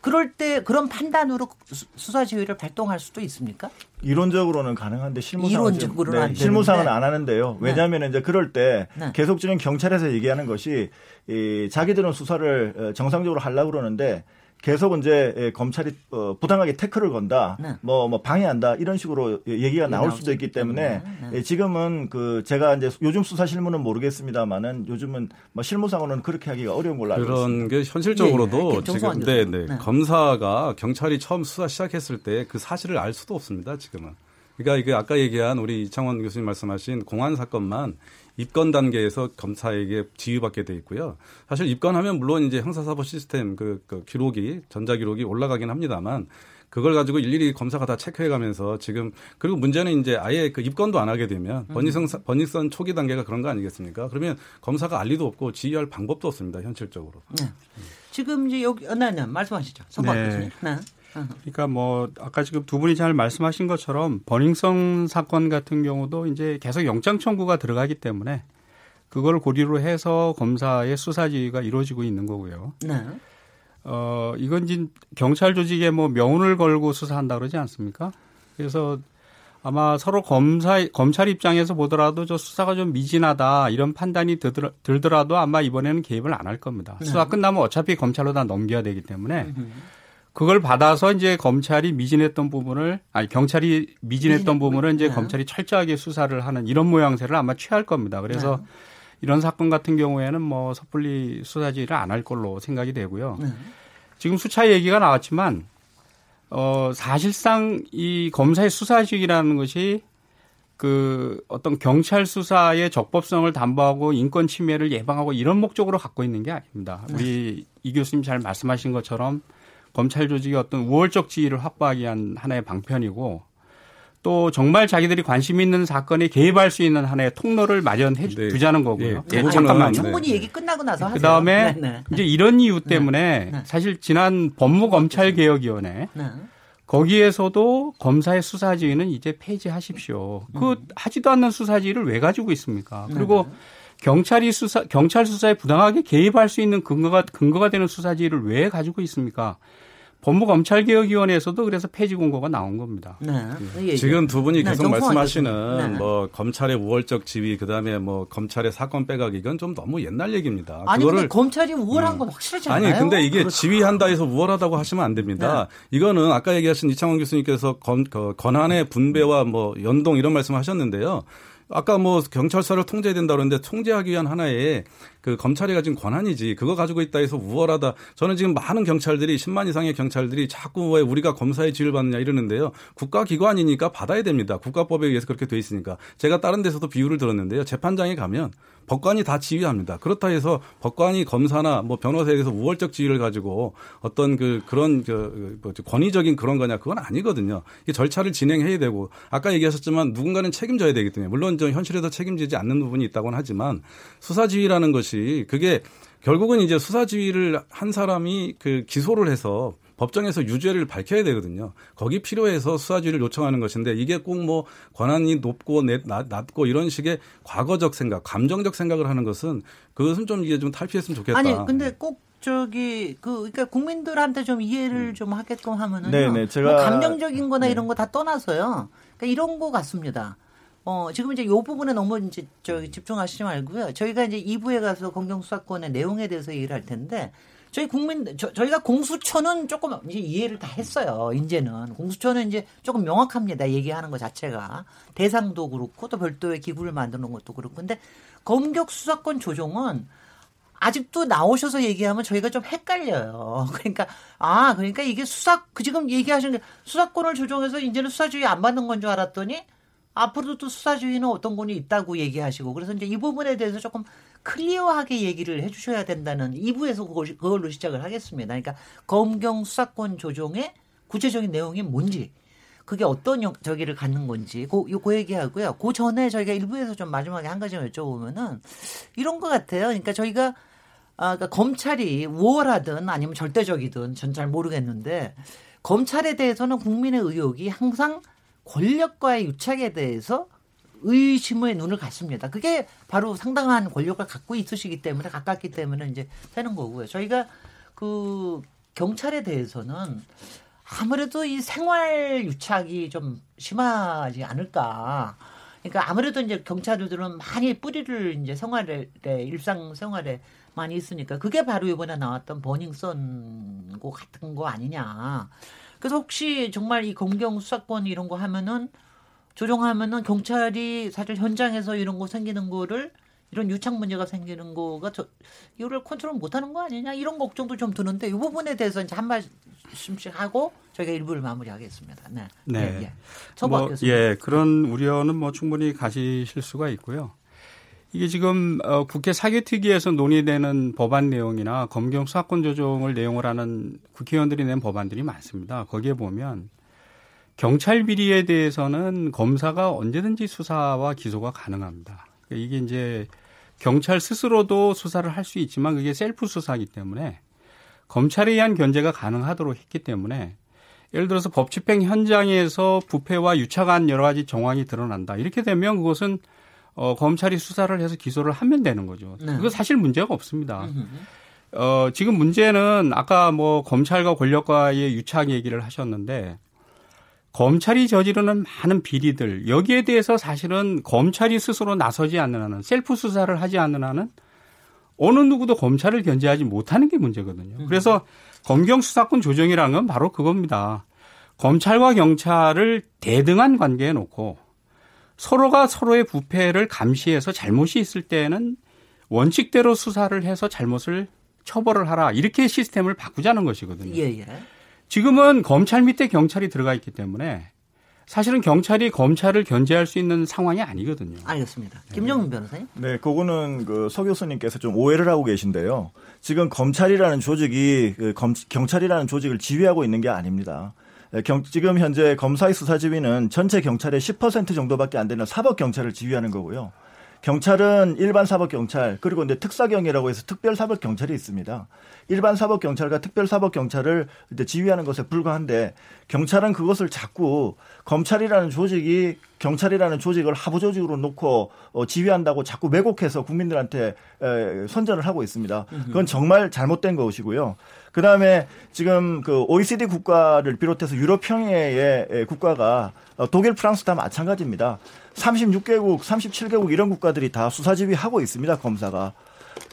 그럴 때 그런 판단으로 수사 지휘를 발동할 수도 있습니까? 이론적으로는 가능한데 실무상은 네, 실무상은 안 하는데요. 왜냐하면 네. 이제 그럴 때 네. 계속적인 경찰에서 얘기하는 것이 이 자기들은 수사를 어, 정상적으로 하려고 그러는데 계속 이제 예, 검찰이 어, 부당하게 태클을 건다, 네. 뭐, 뭐 방해한다 이런 식으로 얘기가 나올 수도 있기 때문에 네. 예, 지금은 그 제가 이제 요즘 수사 실무는 모르겠습니다만은 요즘은 뭐 실무상으로는 그렇게 하기가 어려운 걸로 알고 그런 있습니다. 게 현실적으로도 예, 예. 지금 네, 네, 네. 검사가 경찰이 처음 수사 시작했을 때 그 사실을 알 수도 없습니다. 지금은. 그러니까 이게 아까 얘기한 우리 이창원 교수님 말씀하신 공안 사건만 입건 단계에서 검사에게 지휘받게 돼 있고요. 사실 입건하면 물론 이제 형사사법 시스템 그, 그 기록이 전자 기록이 올라가긴 합니다만 그걸 가지고 일일이 검사가 다 체크해가면서 지금 그리고 문제는 이제 아예 그 입건도 안 하게 되면 음. 번익선 번익선 초기 단계가 그런 거 아니겠습니까? 그러면 검사가 알 리도 없고 지휘할 방법도 없습니다 현실적으로. 네. 지금 이제 여기 어, 네, 네 말씀하시죠. 성박 네. 교수님. 네. 그러니까 뭐 아까 지금 두 분이 잘 말씀하신 것처럼 버닝썬 사건 같은 경우도 이제 계속 영장 청구가 들어가기 때문에 그걸 고리로 해서 검사의 수사 지휘가 이루어지고 있는 거고요. 네. 어 이건 진 경찰 조직에 뭐 명운을 걸고 수사한다 그러지 않습니까? 그래서 아마 서로 검사 검찰 입장에서 보더라도 저 수사가 좀 미진하다 이런 판단이 들더라도 아마 이번에는 개입을 안 할 겁니다. 네. 수사 끝나면 어차피 검찰로 다 넘겨야 되기 때문에. 그걸 받아서 이제 검찰이 미진했던 부분을 아니 경찰이 미진했던 부분을 이제 네. 검찰이 철저하게 수사를 하는 이런 모양새를 아마 취할 겁니다. 그래서 네. 이런 사건 같은 경우에는 뭐 섣불리 수사지를 안 할 걸로 생각이 되고요. 네. 지금 수차 얘기가 나왔지만 어 사실상 이 검사의 수사직이라는 것이 그 어떤 경찰 수사의 적법성을 담보하고 인권 침해를 예방하고 이런 목적으로 갖고 있는 게 아닙니다. 우리 네. 이 교수님 잘 말씀하신 것처럼 검찰 조직의 어떤 우월적 지위를 확보하기 위한 하나의 방편이고 또 정말 자기들이 관심 있는 사건에 개입할 수 있는 하나의 통로를 마련해 네. 두자는 거고요. 네. 네. 잠깐만 충분히 네. 얘기 끝나고 나서 그 다음에 네, 네. 이제 이런 이유 때문에 사실 지난 법무검찰개혁위원회 거기에서도 검사의 수사지휘는 이제 폐지하십시오. 그 음. 하지도 않는 수사지휘를 왜 가지고 있습니까? 그리고 경찰이 수사 경찰 수사에 부당하게 개입할 수 있는 근거가 근거가 되는 수사지휘를 왜 가지고 있습니까? 법무검찰개혁위원회에서도 그래서 폐지 공고가 나온 겁니다. 네. 네. 지금 두 분이 네, 계속 네, 말씀하시는 네. 뭐 검찰의 우월적 지위 그다음에 뭐 검찰의 사건 빼가기 이건 좀 너무 옛날 얘기입니다. 아니 그거를 검찰이 우월한 건 음. 확실하지 않아요? 아니 근데 이게 그렇죠. 지휘한다 해서 우월하다고 하시면 안 됩니다. 네. 이거는 아까 얘기하신 이창원 교수님께서 건, 그 권한의 분배와 뭐 연동 이런 말씀하셨는데요. 아까 뭐 경찰서를 통제해야 된다 그러는데 통제하기 위한 하나의 그 검찰이 가진 권한이지 그거 가지고 있다 해서 우월하다. 저는 지금 많은 경찰들이 10만 이상의 경찰들이 자꾸 왜 우리가 검사의 지위를 받느냐 이러는데요. 국가기관이니까 받아야 됩니다. 국가법에 의해서 그렇게 돼 있으니까. 제가 다른 데서도 비유를 들었는데요. 재판장에 가면 법관이 다 지휘합니다. 그렇다 해서 법관이 검사나 뭐 변호사에 대해서 우월적 지위를 가지고 어떤 그 그런 그뭐 권위적인 그런 거냐 그건 아니거든요. 이 절차를 진행해야 되고 아까 얘기하셨지만 누군가는 책임져야 되기 때문에 물론 좀 현실에서 책임지지 않는 부분이 있다고는 하지만 수사 지휘라는 것이 그게 결국은 이제 수사 지휘를 한 사람이 그 기소를 해서 법정에서 유죄를 밝혀야 되거든요. 거기 필요해서 수사지를 요청하는 것인데 이게 꼭 뭐 권한이 높고 낮고 이런 식의 과거적 생각, 감정적 생각을 하는 것은 그것은 좀 이게 좀 탈피했으면 좋겠다. 아니 근데 꼭 저기 그 그러니까 국민들한테 좀 이해를 음. 좀 하게끔 하면은 네네 네. 제가 뭐 감정적인 거나 네. 이런 거 다 떠나서요. 그러니까 이런 거 같습니다. 어, 지금 이제 요 부분에 너무 이제 저 집중하시지 말고요. 저희가 이제 2부에 가서 검경수사권의 내용에 대해서 얘기를 할 텐데 저희 국민 저, 저희가 공수처는 조금 이제 이해를 다 했어요. 이제는 공수처는 이제 조금 명확합니다. 얘기하는 것 자체가 대상도 그렇고 또 별도의 기구를 만드는 것도 그렇고 근데 검경 수사권 조정은 아직도 나오셔서 얘기하면 저희가 좀 헷갈려요. [laughs] 그러니까 아 그러니까 이게 수사 그 지금 얘기하시는 게 수사권을 조정해서 이제는 수사주의 안 받는 건 줄 알았더니 앞으로도 또 수사주의는 어떤 권이 있다고 얘기하시고 그래서 이제 이 부분에 대해서 조금 클리어하게 얘기를 해주셔야 된다는 2부에서 그걸로 시작을 하겠습니다. 그러니까 검경 수사권 조정의 구체적인 내용이 뭔지 그게 어떤 저기를 갖는 건지 그, 그 얘기하고요. 그 전에 저희가 1부에서 좀 마지막에 한 가지만 여쭤보면은 이런 것 같아요. 그러니까 저희가 아, 그러니까 검찰이 우월하든 아니면 절대적이든 전 잘 모르겠는데 검찰에 대해서는 국민의 의혹이 항상 권력과의 유착에 대해서 의심의 눈을 갖습니다. 그게 바로 상당한 권력을 갖고 있으시기 때문에 가깝기 때문에 이제 되는 거고요. 저희가 그 경찰에 대해서는 아무래도 이 생활 유착이 좀 심하지 않을까. 그러니까 아무래도 이제 경찰들은 많이 뿌리를 이제 생활에 일상 생활에 많이 있으니까 그게 바로 이번에 나왔던 버닝썬고 같은 거 아니냐. 그래서 혹시 정말 이 검경 수사권 이런 거 하면은 조정하면은 경찰이 사실 현장에서 이런 거 생기는 거를 이런 유착 문제가 생기는 거가 저 이거를 컨트롤 못하는 거 아니냐 이런 걱정도 좀 드는데 이 부분에 대해서 이제 한 말씀씩 하고 저희가 일부를 마무리하겠습니다. 네. 네. 예, 예. 뭐, 예, 그런 우려는 뭐 충분히 가지실 수가 있고요. 이게 지금 어, 국회 사개특위에서 논의되는 법안 내용이나 검경 수사권 조정을 내용을 하는 국회의원들이 낸 법안들이 많습니다. 거기에 보면 경찰 비리에 대해서는 검사가 언제든지 수사와 기소가 가능합니다. 그러니까 이게 이제 경찰 스스로도 수사를 할 수 있지만 그게 셀프 수사이기 때문에 검찰에 의한 견제가 가능하도록 했기 때문에 예를 들어서 법 집행 현장에서 부패와 유착한 여러 가지 정황이 드러난다. 이렇게 되면 그것은 어, 검찰이 수사를 해서 기소를 하면 되는 거죠. 네. 그거 사실 문제가 없습니다. 어, 지금 문제는 아까 뭐 검찰과 권력과의 유착 얘기를 하셨는데 검찰이 저지르는 많은 비리들 여기에 대해서 사실은 검찰이 스스로 나서지 않는 한은 셀프 수사를 하지 않는 한은 어느 누구도 검찰을 견제하지 못하는 게 문제거든요. 그래서 검경 수사권 조정이라는 건 바로 그겁니다. 검찰과 경찰을 대등한 관계에 놓고 서로가 서로의 부패를 감시해서 잘못이 있을 때는 원칙대로 수사를 해서 잘못을 처벌을 하라 이렇게 시스템을 바꾸자는 것이거든요. 예, 예. 지금은 검찰 밑에 경찰이 들어가 있기 때문에 사실은 경찰이 검찰을 견제할 수 있는 상황이 아니거든요. 알겠습니다. 김정민 변호사님. 네, 그거는 그 서 교수님께서 좀 오해를 하고 계신데요. 지금 검찰이라는 조직이 그 검, 경찰이라는 조직을 지휘하고 있는 게 아닙니다. 예, 경, 지금 현재 검사의 수사 지휘는 전체 경찰의 10% 정도밖에 안 되는 사법 경찰을 지휘하는 거고요. 경찰은 일반 사법 경찰 그리고 이제 특사경이라고 해서 특별 사법 경찰이 있습니다. 일반 사법 경찰과 특별 사법 경찰을 이제 지휘하는 것에 불과한데 경찰은 그것을 자꾸 검찰이라는 조직이 경찰이라는 조직을 하부 조직으로 놓고 어, 지휘한다고 자꾸 왜곡해서 국민들한테 에, 선전을 하고 있습니다. 그건 정말 잘못된 것이고요. 그 다음에 지금 그 OECD 국가를 비롯해서 유럽형의 국가가 어, 독일, 프랑스 다 마찬가지입니다. 36개국, 37개국 이런 국가들이 다 수사지휘 하고 있습니다. 검사가.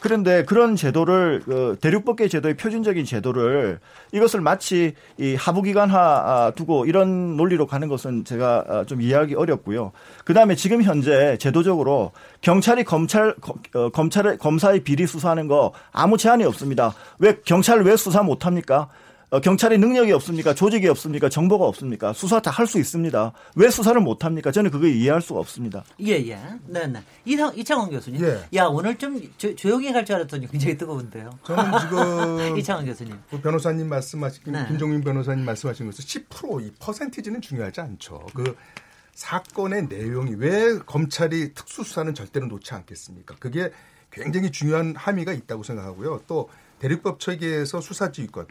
그런데 그런 제도를 그 대륙법계 제도의 표준적인 제도를 이것을 마치 이 하부기관화 아, 두고 이런 논리로 가는 것은 제가 아, 좀 이해하기 어렵고요. 그다음에 지금 현재 제도적으로 경찰이 검찰 어, 검찰의 검사의 비리 수사하는 거 아무 제한이 없습니다. 왜 경찰 왜 수사 못 합니까? 어, 경찰의 능력이 없습니까? 조직이 없습니까? 정보가 없습니까? 수사 다 할 수 있습니다. 왜 수사를 못 합니까? 저는 그거 이해할 수가 없습니다. 예, 예. 네, 네. 이상, 이창원 교수님. 예. 야, 오늘 좀 조, 조용히 갈 줄 알았더니 굉장히 뜨거운데요. 저는 지금. [laughs] 이창원 교수님. 그 변호사님 말씀하신, 네. 김종민 변호사님 말씀하신 것은 10%, 이 퍼센티지는 중요하지 않죠. 그 사건의 내용이 왜 검찰이 특수수사는 절대로 놓지 않겠습니까? 그게 굉장히 중요한 함의가 있다고 생각하고요. 또 대립법 체계에서 수사지휘권.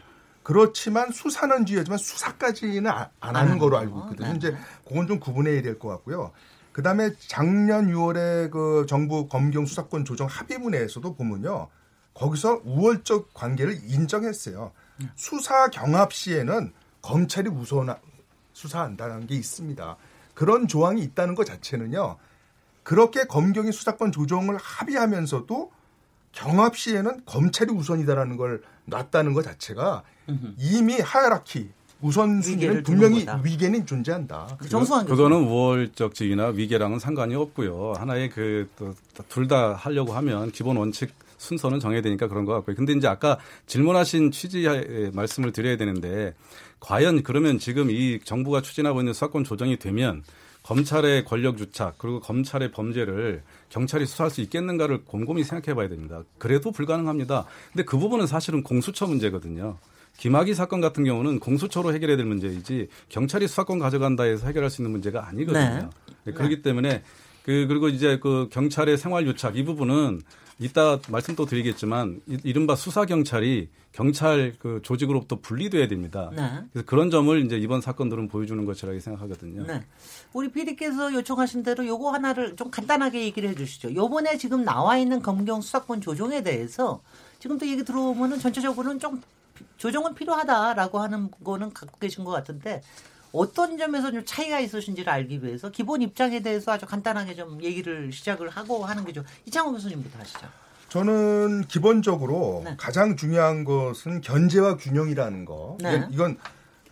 그렇지만 수사는 지휘하지만 수사까지는 안 하는 거로 알고 있거든요. 네. 이제 그건 좀 구분해야 될 것 같고요. 그 다음에 작년 6월에 그 정부 검경 수사권 조정 합의문에서도 보면요. 거기서 우월적 관계를 인정했어요. 수사 경합 시에는 검찰이 우선 수사한다는 게 있습니다. 그런 조항이 있다는 것 자체는요. 그렇게 검경이 수사권 조정을 합의하면서도 경합 시에는 검찰이 우선이다라는 걸 놨다는 것 자체가 이미 하이라키 우선순위는 분명히 위계는 존재한다. 그 정수환 그거는 우월적 지위나 위계랑은 상관이 없고요. 하나의 그 둘 다 하려고 하면 기본 원칙 순서는 정해야 되니까 그런 것 같고요. 근데 이제 아까 질문하신 취지의 말씀을 드려야 되는데 과연 그러면 지금 이 정부가 추진하고 있는 수사권 조정이 되면 검찰의 권력 유착 그리고 검찰의 범죄를 경찰이 수사할 수 있겠는가를 곰곰이 생각해 봐야 됩니다. 그래도 불가능합니다. 근데 그 부분은 사실은 공수처 문제거든요. 김학의 사건 같은 경우는 공수처로 해결해야 될 문제이지 경찰이 수사권 가져간다 해서 해결할 수 있는 문제가 아니거든요. 네. 네. 그렇기 때문에 그 그리고 이제 그 경찰의 생활 유착 이 부분은 이따 말씀 또 드리겠지만 이른바 수사 경찰이 경찰 그 조직으로부터 분리돼야 됩니다. 네. 그래서 그런 점을 이제 이번 사건들은 보여주는 것이라고 생각하거든요. 네. 우리 PD께서 요청하신 대로 요거 하나를 좀 간단하게 얘기를 해주시죠. 요번에 지금 나와 있는 검경 수사권 조정에 대해서 지금도 얘기 들어오면은 전체적으로는 좀 조정은 필요하다라고 하는 거는 갖고 계신 것 같은데 어떤 점에서 좀 차이가 있으신지를 알기 위해서 기본 입장에 대해서 아주 간단하게 좀 얘기를 시작을 하고 하는 게좀 이창호 교수님부터 하시죠. 저는 기본적으로 네. 가장 중요한 것은 견제와 균형이라는 거. 네. 이건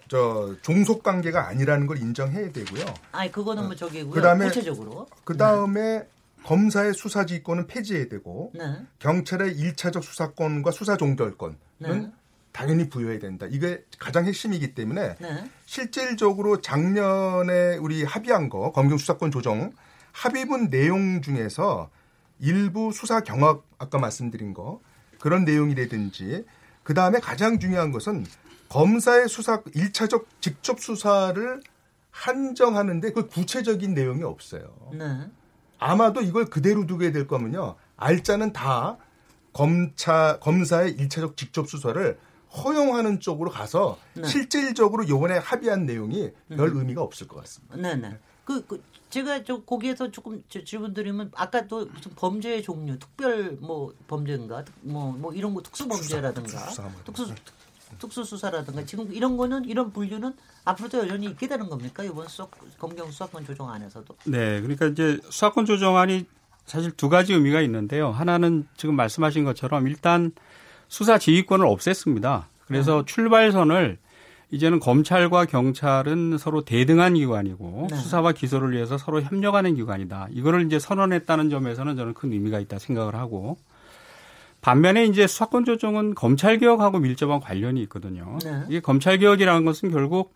저 종속 관계가 아니라는 걸 인정해야 되고요. 아니 그거는 뭐 저기고요. 그다음에 구체적으로. 그다음에 네. 검사의 수사 지휘권은 폐지해야 되고 네. 경찰의 1차적 수사권과 수사 종결권은 네. 당연히 부여해야 된다. 이게 가장 핵심이기 때문에 네. 실질적으로 작년에 우리 합의한 거 검경 수사권 조정 합의문 내용 중에서 일부 수사 경합 아까 말씀드린 거 그런 내용이라든지 그 다음에 가장 중요한 것은 검사의 수사 1차적 직접 수사를 한정하는데 그 구체적인 내용이 없어요. 네. 아마도 이걸 그대로 두게 될 거면요. 알짜는 다 검차 검사의 1차적 직접 수사를 허용하는 쪽으로 가서 네. 실질적으로 요번에 합의한 내용이 별 음. 의미가 없을 것 같습니다. 네, 네. 그, 그 제가 저 거기에서 조금 질문 드리면 아까 또 무슨 범죄의 종류, 특별 뭐 범죄인가, 뭐뭐 뭐 이런 거 특수 범죄라든가, 특수, 뭐 특수 특수 수사라든가 지금 이런 거는 이런 분류는 앞으로도 여전히 있게 되는 겁니까 이번 수사, 검경 수사권 조정 안에서도? 네, 그러니까 이제 수사권 조정안이 사실 두 가지 의미가 있는데요. 하나는 지금 말씀하신 것처럼 일단 수사 지휘권을 없앴습니다. 그래서 네. 출발선을 이제는 검찰과 경찰은 서로 대등한 기관이고 네. 수사와 기소를 위해서 서로 협력하는 기관이다. 이거를 이제 선언했다는 점에서는 저는 큰 의미가 있다 생각을 하고 반면에 이제 수사권 조정은 검찰 개혁하고 밀접한 관련이 있거든요. 네. 이게 검찰 개혁이라는 것은 결국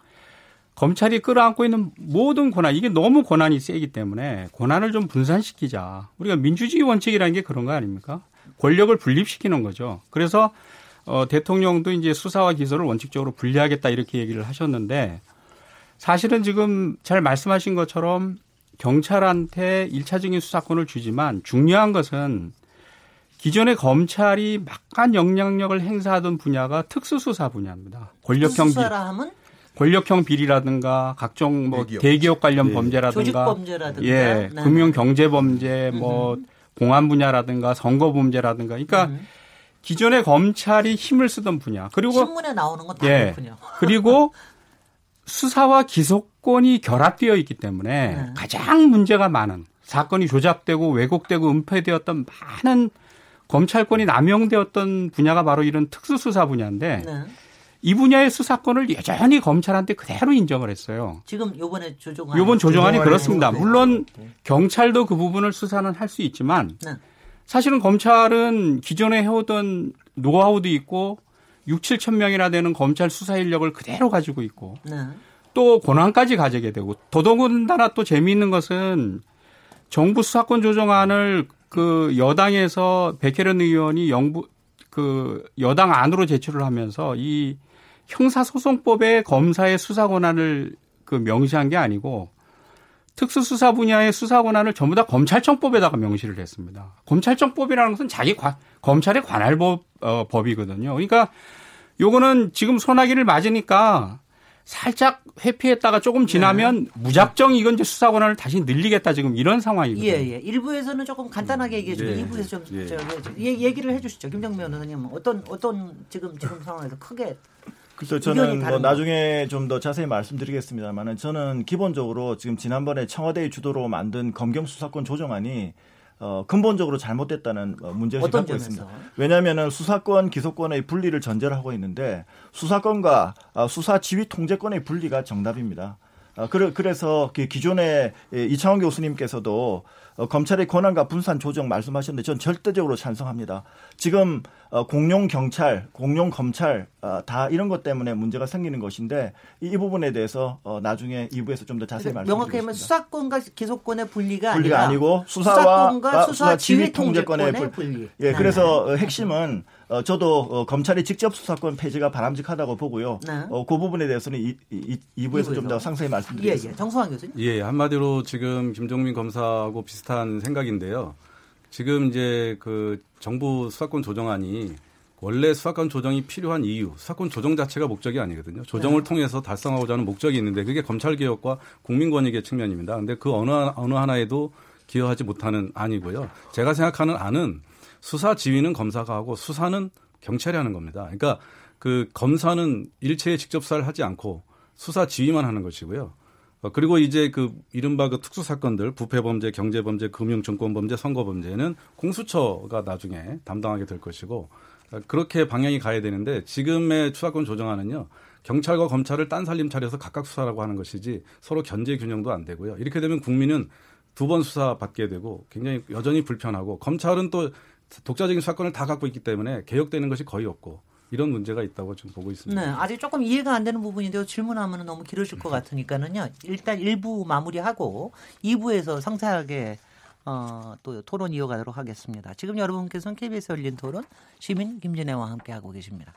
검찰이 끌어안고 있는 모든 권한 이게 너무 권한이 세기 때문에 권한을 좀 분산시키자. 우리가 민주주의 원칙이라는 게 그런 거 아닙니까? 권력을 분립시키는 거죠. 그래서 어, 대통령도 이제 수사와 기소를 원칙적으로 분리하겠다 이렇게 얘기를 하셨는데 사실은 지금 잘 말씀하신 것처럼 경찰한테 1차적인 수사권을 주지만 중요한 것은 기존의 검찰이 막간 영향력을 행사하던 분야가 특수수사 분야입니다. 권력형 비, 하면? 권력형 비리라든가 각종 뭐 대기업, 대기업 관련 네. 범죄라든가, 범죄라든가. 예, 네. 금융 경제 범죄, 뭐 음. 공안 분야라든가 선거 범죄라든가, 그러니까 음. 기존의 검찰이 힘을 쓰던 분야. 그리고 신문에 나오는 건다 예, 그렇군요. [laughs] 그리고 수사와 기소권이 결합되어 있기 때문에 네. 가장 문제가 많은 사건이 조작되고 왜곡되고 은폐되었던 많은 검찰권이 남용되었던 분야가 바로 이런 특수수사 분야인데 네. 이 분야의 수사권을 여전히 검찰한테 그대로 인정을 했어요. 지금 요번에 조정안 요번 조정안이 그렇습니다. 물론 경찰도 그 부분을 수사는 할 수 있지만 네. 사실은 검찰은 기존에 해오던 노하우도 있고 6, 7천 명이나 되는 검찰 수사 인력을 그대로 가지고 있고 네. 또 권한까지 가지게 되고 더더군다나 또 재미있는 것은 정부 수사권 조정안을 그 여당에서 백혜련 의원이 영부 그 여당 안으로 제출을 하면서 이 형사소송법에 검사의 수사 권한을 그 명시한 게 아니고 특수수사 분야의 수사 권한을 전부 다 검찰청법에다가 명시를 했습니다. 검찰청법이라는 것은 자기 관, 검찰의 관할법 어, 법이거든요. 그러니까 요거는 지금 소나기를 맞으니까 살짝 회피했다가 조금 지나면 네. 무작정 이건 이제 수사 권한을 다시 늘리겠다 지금 이런 상황이거든요. 예, 예. 일부에서는 조금 간단하게 얘기해 주고 네. 일부에서 좀 예. 저, 얘기를 해 주시죠. 김정민 의원님 어떤 어떤 지금 지금 [laughs] 상황에서 크게 그래서 저는 뭐 나중에 좀 더 자세히 말씀드리겠습니다만은 저는 기본적으로 지금 지난번에 청와대의 주도로 만든 검경 수사권 조정안이 어, 근본적으로 잘못됐다는 어, 문제를 갖고 있습니다. 왜냐하면 수사권, 기소권의 분리를 전제를 하고 있는데 수사권과 어, 수사 지휘 통제권의 분리가 정답입니다. 어, 그래서 그 기존에 이창원 교수님께서도 어, 검찰의 권한과 분산 조정 말씀하셨는데 전 절대적으로 찬성합니다. 지금 어, 공룡 경찰, 공룡 검찰 어, 다 이런 것 때문에 문제가 생기는 것인데 이, 이 부분에 대해서 어, 나중에 2부에서 좀 더 자세히 말씀드리겠습니다. 명확히 하면 수사권과 기소권의 분리가, 분리가 아니고 수사와 수사, 수사 지휘 통제권의 분리. 분리. 예, 그래서 네. 핵심은 어, 저도 어, 검찰의 직접 수사권 폐지가 바람직하다고 보고요. 네. 어, 그 부분에 대해서는 이, 이, 2부에서 좀 더 상세히 말씀드리겠습니다. 예, 예. 정성환 교수님. 예, 한마디로 지금 김종민 검사하고 비슷한 생각인데요. 지금 이제 그 정부 수사권 조정안이 원래 수사권 조정이 필요한 이유, 수사권 조정 자체가 목적이 아니거든요. 조정을 네. 통해서 달성하고자 하는 목적이 있는데 그게 검찰 개혁과 국민 권익의 측면입니다. 근데 그 어느 어느 하나에도 기여하지 못하는 안이고요. 제가 생각하는 안은 수사 지휘는 검사가 하고 수사는 경찰이 하는 겁니다. 그러니까 그 검사는 일체의 직접 수사를 하지 않고 수사 지휘만 하는 것이고요. 어, 그리고 이제 그 이른바 그 특수 사건들 부패 범죄, 경제 범죄, 금융 증권 범죄, 선거 범죄는 공수처가 나중에 담당하게 될 것이고 어, 그렇게 방향이 가야 되는데 지금의 수사권 조정안은요. 경찰과 검찰을 딴 살림 차려서 각각 수사라고 하는 것이지 서로 견제 균형도 안 되고요. 이렇게 되면 국민은 두 번 수사 받게 되고 굉장히 여전히 불편하고 검찰은 또 독자적인 수사권을 다 갖고 있기 때문에 개혁되는 것이 거의 없고 이런 문제가 있다고 좀 보고 있습니다. 네, 아직 조금 이해가 안 되는 부분인데요. 질문하면 너무 길어질 것 같으니까는요. 일단 1부 마무리하고 2부에서 상세하게 어, 또 토론 이어가도록 하겠습니다. 지금 여러분께서는 KBS 열린 토론 시민 김진애와 함께 하고 계십니다.